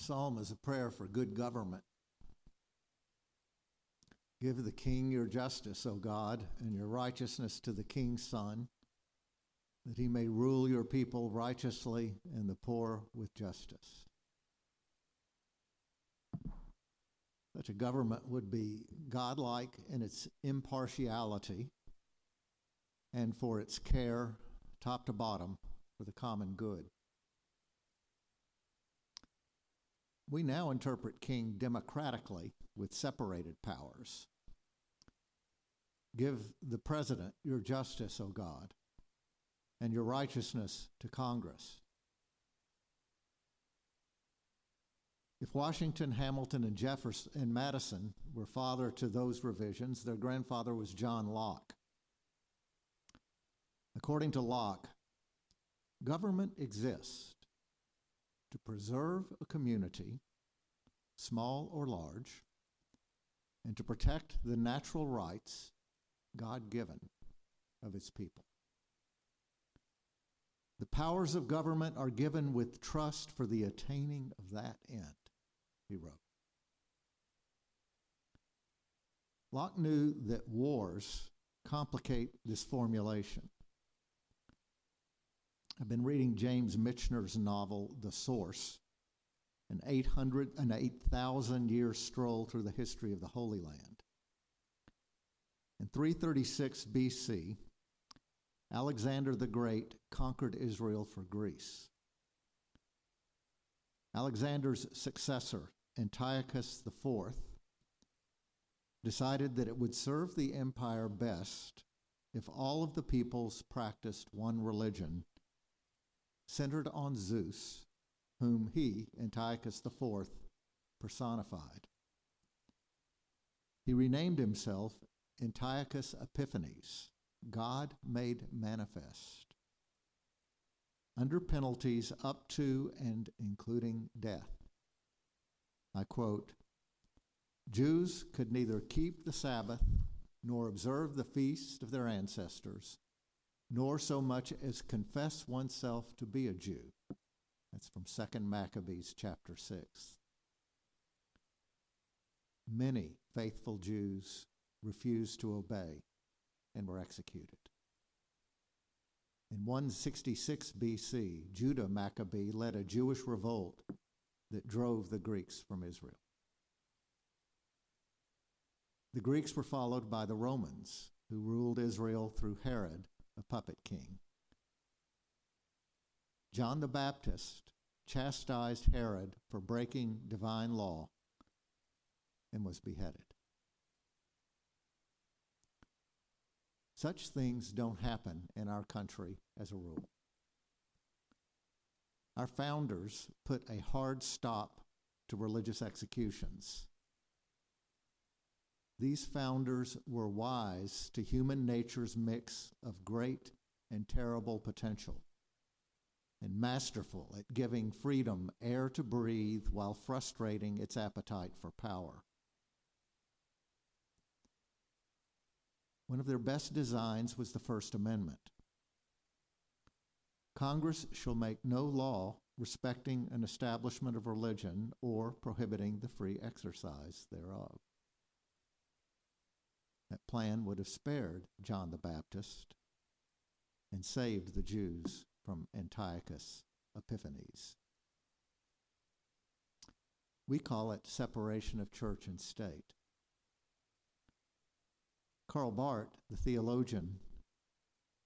psalm is a prayer for good government. Give the king your justice, O God, and your righteousness to the king's son, that he may rule your people righteously and the poor with justice. Such a government would be godlike in its impartiality and for its care, top to bottom, for the common good. We now interpret king democratically with separated powers. Give the president your justice, O God, and your righteousness to Congress. If Washington, Hamilton, and Jefferson and Madison were father to those revisions, their grandfather was John Locke. According to Locke, government exists to preserve a community, small or large, and to protect the natural rights God given of its people. The powers of government are given with trust for the attaining of that end, he wrote. Locke knew that wars complicate this formulation. I've been reading James Michener's novel, The Source, an 800 an 8,000 year stroll through the history of the Holy Land. In 336 BC, Alexander the Great conquered Israel for Greece. Alexander's successor, Antiochus IV, decided that it would serve the empire best if all of the peoples practiced one religion centered on Zeus, whom he, Antiochus IV, personified. He renamed himself Antiochus Epiphanes, God made manifest, under penalties up to and including death. I quote Jews could neither keep the Sabbath nor observe the feast of their ancestors nor so much as confess oneself to be a Jew. That's from 2nd Maccabees chapter 6. Many faithful Jews refused to obey and were executed. In 166 BC, Judah Maccabee led a Jewish revolt that drove the Greeks from Israel. The Greeks were followed by the Romans, who ruled Israel through Herod puppet king. John the Baptist chastised Herod for breaking divine law and was beheaded. Such things don't happen in our country as a rule. Our founders put a hard stop to religious executions. These founders were wise to human nature's mix of great and terrible potential, and masterful at giving freedom air to breathe while frustrating its appetite for power. One of their best designs was the First Amendment. Congress shall make no law respecting an establishment of religion or prohibiting the free exercise thereof. That plan would have spared John the Baptist and saved the Jews from Antiochus Epiphanes. We call it separation of church and state. Karl Barth, the theologian,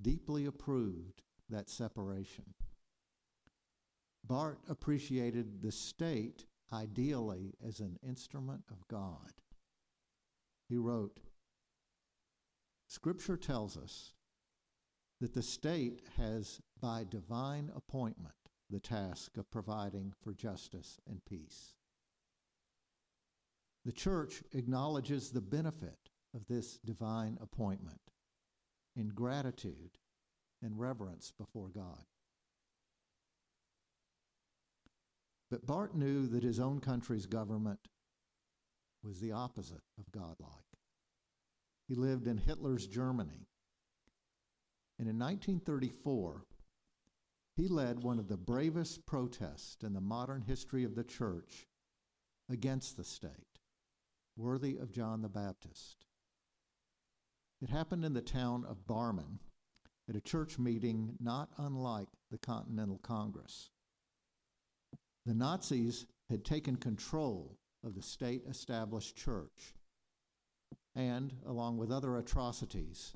deeply approved that separation. Barth appreciated the state ideally as an instrument of God. He wrote, Scripture tells us that the state has, by divine appointment, the task of providing for justice and peace. The church acknowledges the benefit of this divine appointment in gratitude and reverence before God. But Barth knew that his own country's government was the opposite of godlike. He lived in Hitler's Germany. And in 1934, he led one of the bravest protests in the modern history of the church against the state, worthy of John the Baptist. It happened in the town of Barmen at a church meeting not unlike the Continental Congress. The Nazis had taken control of the state established church and, along with other atrocities,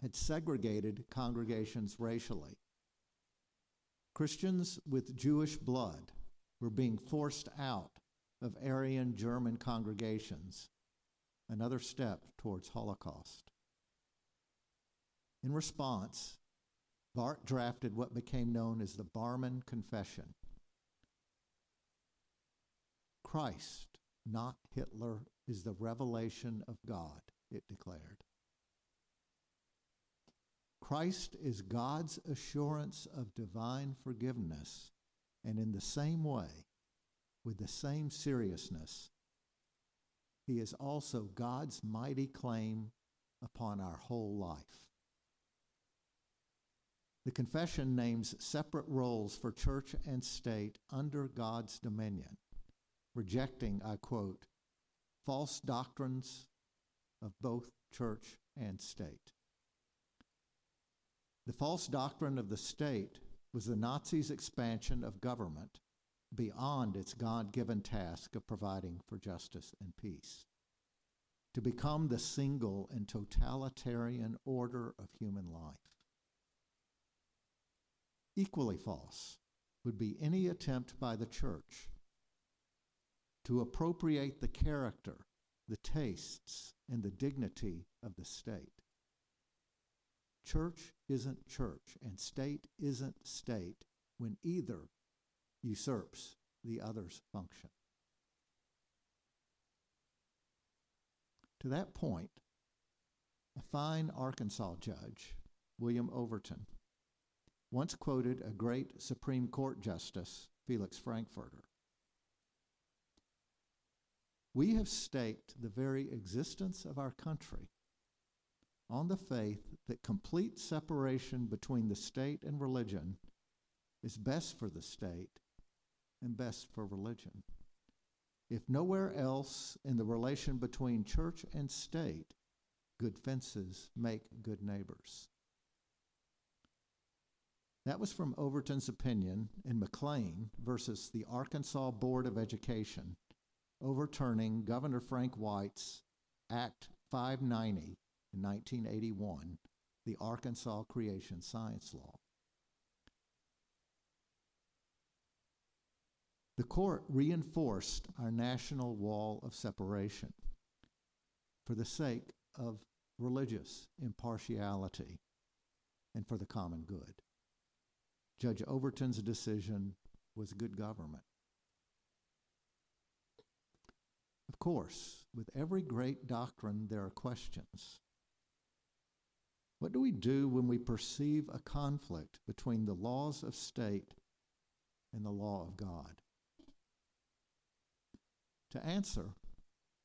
had segregated congregations racially. Christians with Jewish blood were being forced out of Aryan German congregations, another step towards Holocaust. In response, Barth drafted what became known as the Barmen Confession. Christ, not Hitler, is the revelation of God, it declared. Christ is God's assurance of divine forgiveness, and in the same way, with the same seriousness, he is also God's mighty claim upon our whole life. The confession names separate roles for church and state under God's dominion, rejecting, I quote, false doctrines of both church and state. The false doctrine of the state was the Nazis' expansion of government beyond its God given task of providing for justice and peace, to become the single and totalitarian order of human life. Equally false would be any attempt by the church to appropriate the character, the tastes, and the dignity of the state. Church isn't church, and state isn't state when either usurps the other's function. To that point, a fine Arkansas judge, William Overton, once quoted a great Supreme Court justice, Felix Frankfurter. We have staked the very existence of our country on the faith that complete separation between the state and religion is best for the state and best for religion. If nowhere else in the relation between church and state, good fences make good neighbors. That was from Overton's opinion in McLean versus the Arkansas Board of Education, overturning Governor Frank White's Act 590 in 1981, the Arkansas Creation Science Law. The court reinforced our national wall of separation for the sake of religious impartiality and for the common good. Judge Overton's decision was good government. Of course, with every great doctrine, there are questions. What do we do when we perceive a conflict between the laws of state and the law of God? To answer,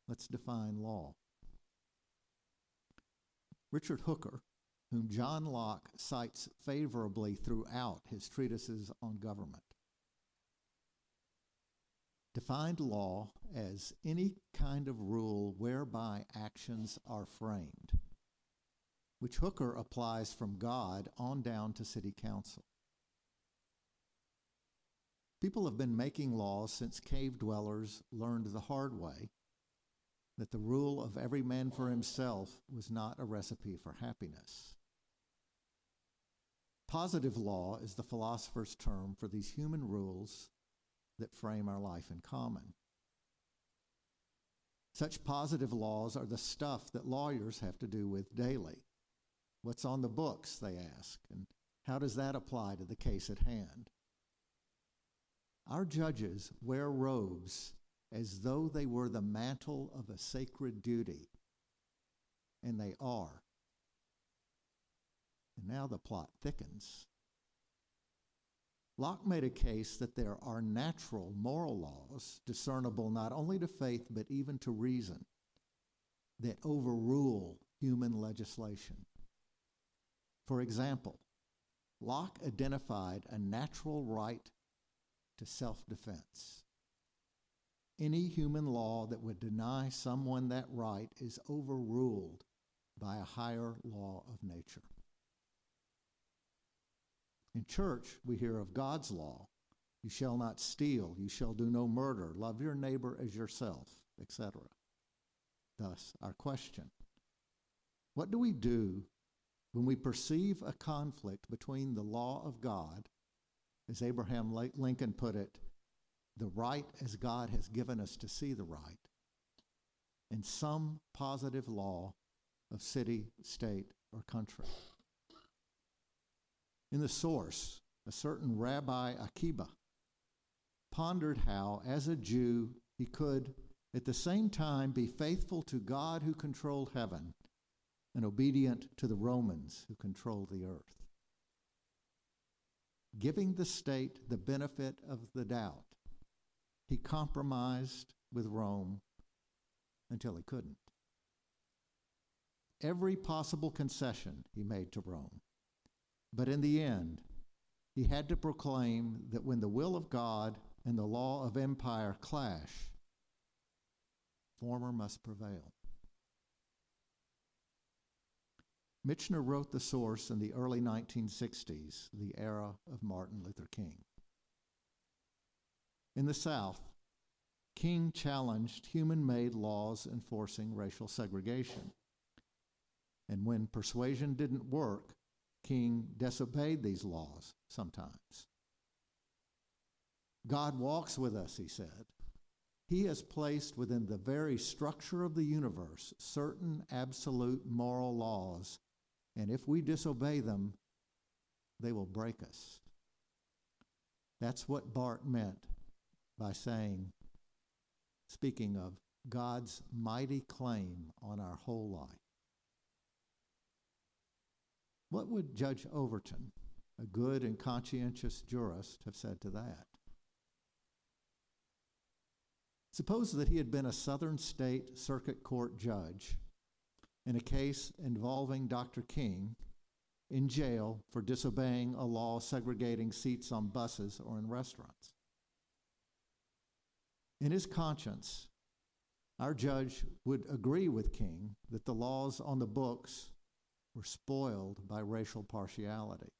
let's define law. Richard Hooker, whom John Locke cites favorably throughout his treatises on government, defined law as any kind of rule whereby actions are framed which Hooker applies from God on down to city council. People have been making laws since cave dwellers learned the hard way that the rule of every man for himself was not a recipe for happiness. Positive law is the philosopher's term for these human rules that frame our life in common. Such positive laws are the stuff that lawyers have to do with daily. What's on the books, they ask, and how does that apply to the case at hand? Our judges wear robes as though they were the mantle of a sacred duty, and they are. And now the plot thickens. Locke made a case that there are natural moral laws discernible not only to faith but even to reason that overrule human legislation. For example, Locke identified a natural right to self defense. Any human law that would deny someone that right is overruled by a higher law of nature. In church, we hear of God's law. You shall not steal, you shall do no murder, love your neighbor as yourself, etc. Thus, our question What do we do when we perceive a conflict between the law of God, as Abraham Lincoln put it, the right as God has given us to see the right, and some positive law of city, state, or country? In the source, a certain Rabbi Akiba pondered how, as a Jew, he could at the same time be faithful to God who controlled heaven and obedient to the Romans who controlled the earth. Giving the state the benefit of the doubt, he compromised with Rome until he couldn't. Every possible concession he made to Rome. But in the end, he had to proclaim that when the will of God and the law of empire clash, former must prevail. Michener wrote the source in the early 1960s, the era of Martin Luther King. In the South, King challenged human made laws enforcing racial segregation. And when persuasion didn't work, King disobeyed these laws sometimes. God walks with us, he said. He has placed within the very structure of the universe certain absolute moral laws, and if we disobey them, they will break us. That's what Barth meant by saying, speaking of God's mighty claim on our whole life. What would Judge Overton, a good and conscientious jurist, have said to that? Suppose that he had been a Southern State Circuit Court judge in a case involving Dr. King in jail for disobeying a law segregating seats on buses or in restaurants. In his conscience, our judge would agree with King that the laws on the books were spoiled by racial partiality.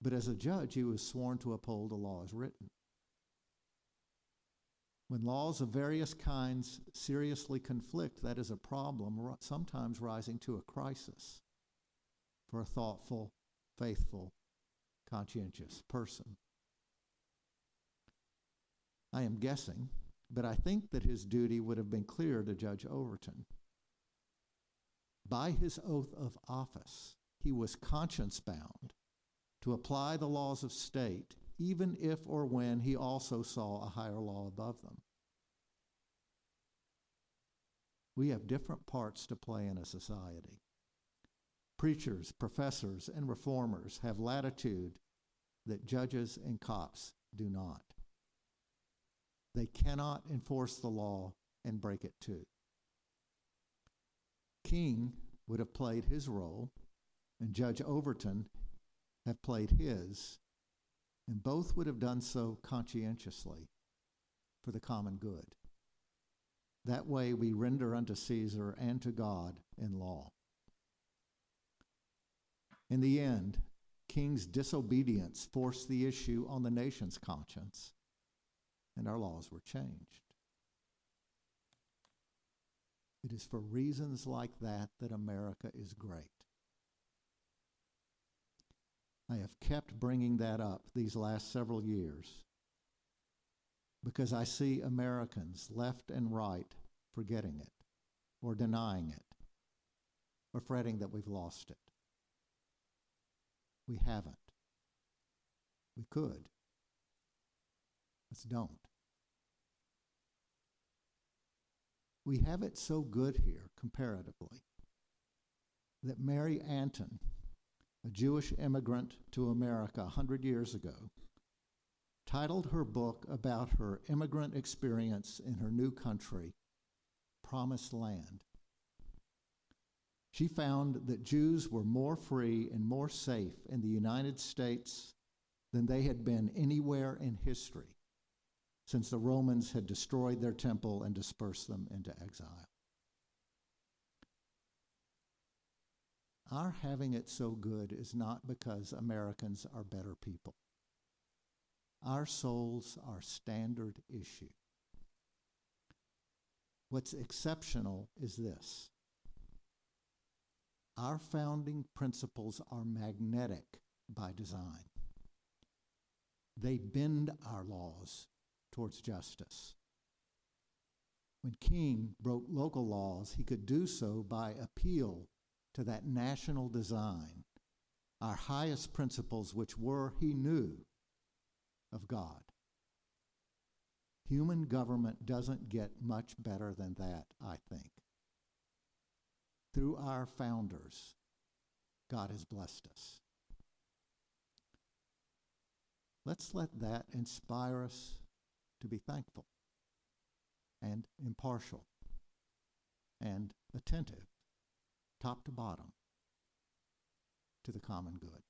But as a judge, he was sworn to uphold the laws written. When laws of various kinds seriously conflict, that is a problem, sometimes rising to a crisis for a thoughtful, faithful, conscientious person. I am guessing, but I think that his duty would have been clear to Judge Overton by his oath of office, he was conscience bound to apply the laws of state, even if or when he also saw a higher law above them. We have different parts to play in a society. Preachers, professors, and reformers have latitude that judges and cops do not. They cannot enforce the law and break it too. King would have played his role, and Judge Overton have played his, and both would have done so conscientiously for the common good. That way we render unto Caesar and to God in law. In the end, King's disobedience forced the issue on the nation's conscience, and our laws were changed. It is for reasons like that that America is great. I have kept bringing that up these last several years because I see Americans left and right forgetting it or denying it or fretting that we've lost it. We haven't. We could. Let's don't. We have it so good here, comparatively, that Mary Antin, a Jewish immigrant to America 100 years ago, titled her book about her immigrant experience in her new country, Promised Land. She found that Jews were more free and more safe in the United States than they had been anywhere in history since the Romans had destroyed their temple and dispersed them into exile. Our having it so good is not because Americans are better people. Our souls are standard issue. What's exceptional is this our founding principles are magnetic by design. They bend our laws towards justice. When King broke local laws, he could do so by appeal to that national design, our highest principles, which were, he knew, of God. Human government doesn't get much better than that, I think. Through our founders, God has blessed us. Let's let that inspire us to be thankful and impartial and attentive, top to bottom, to the common good.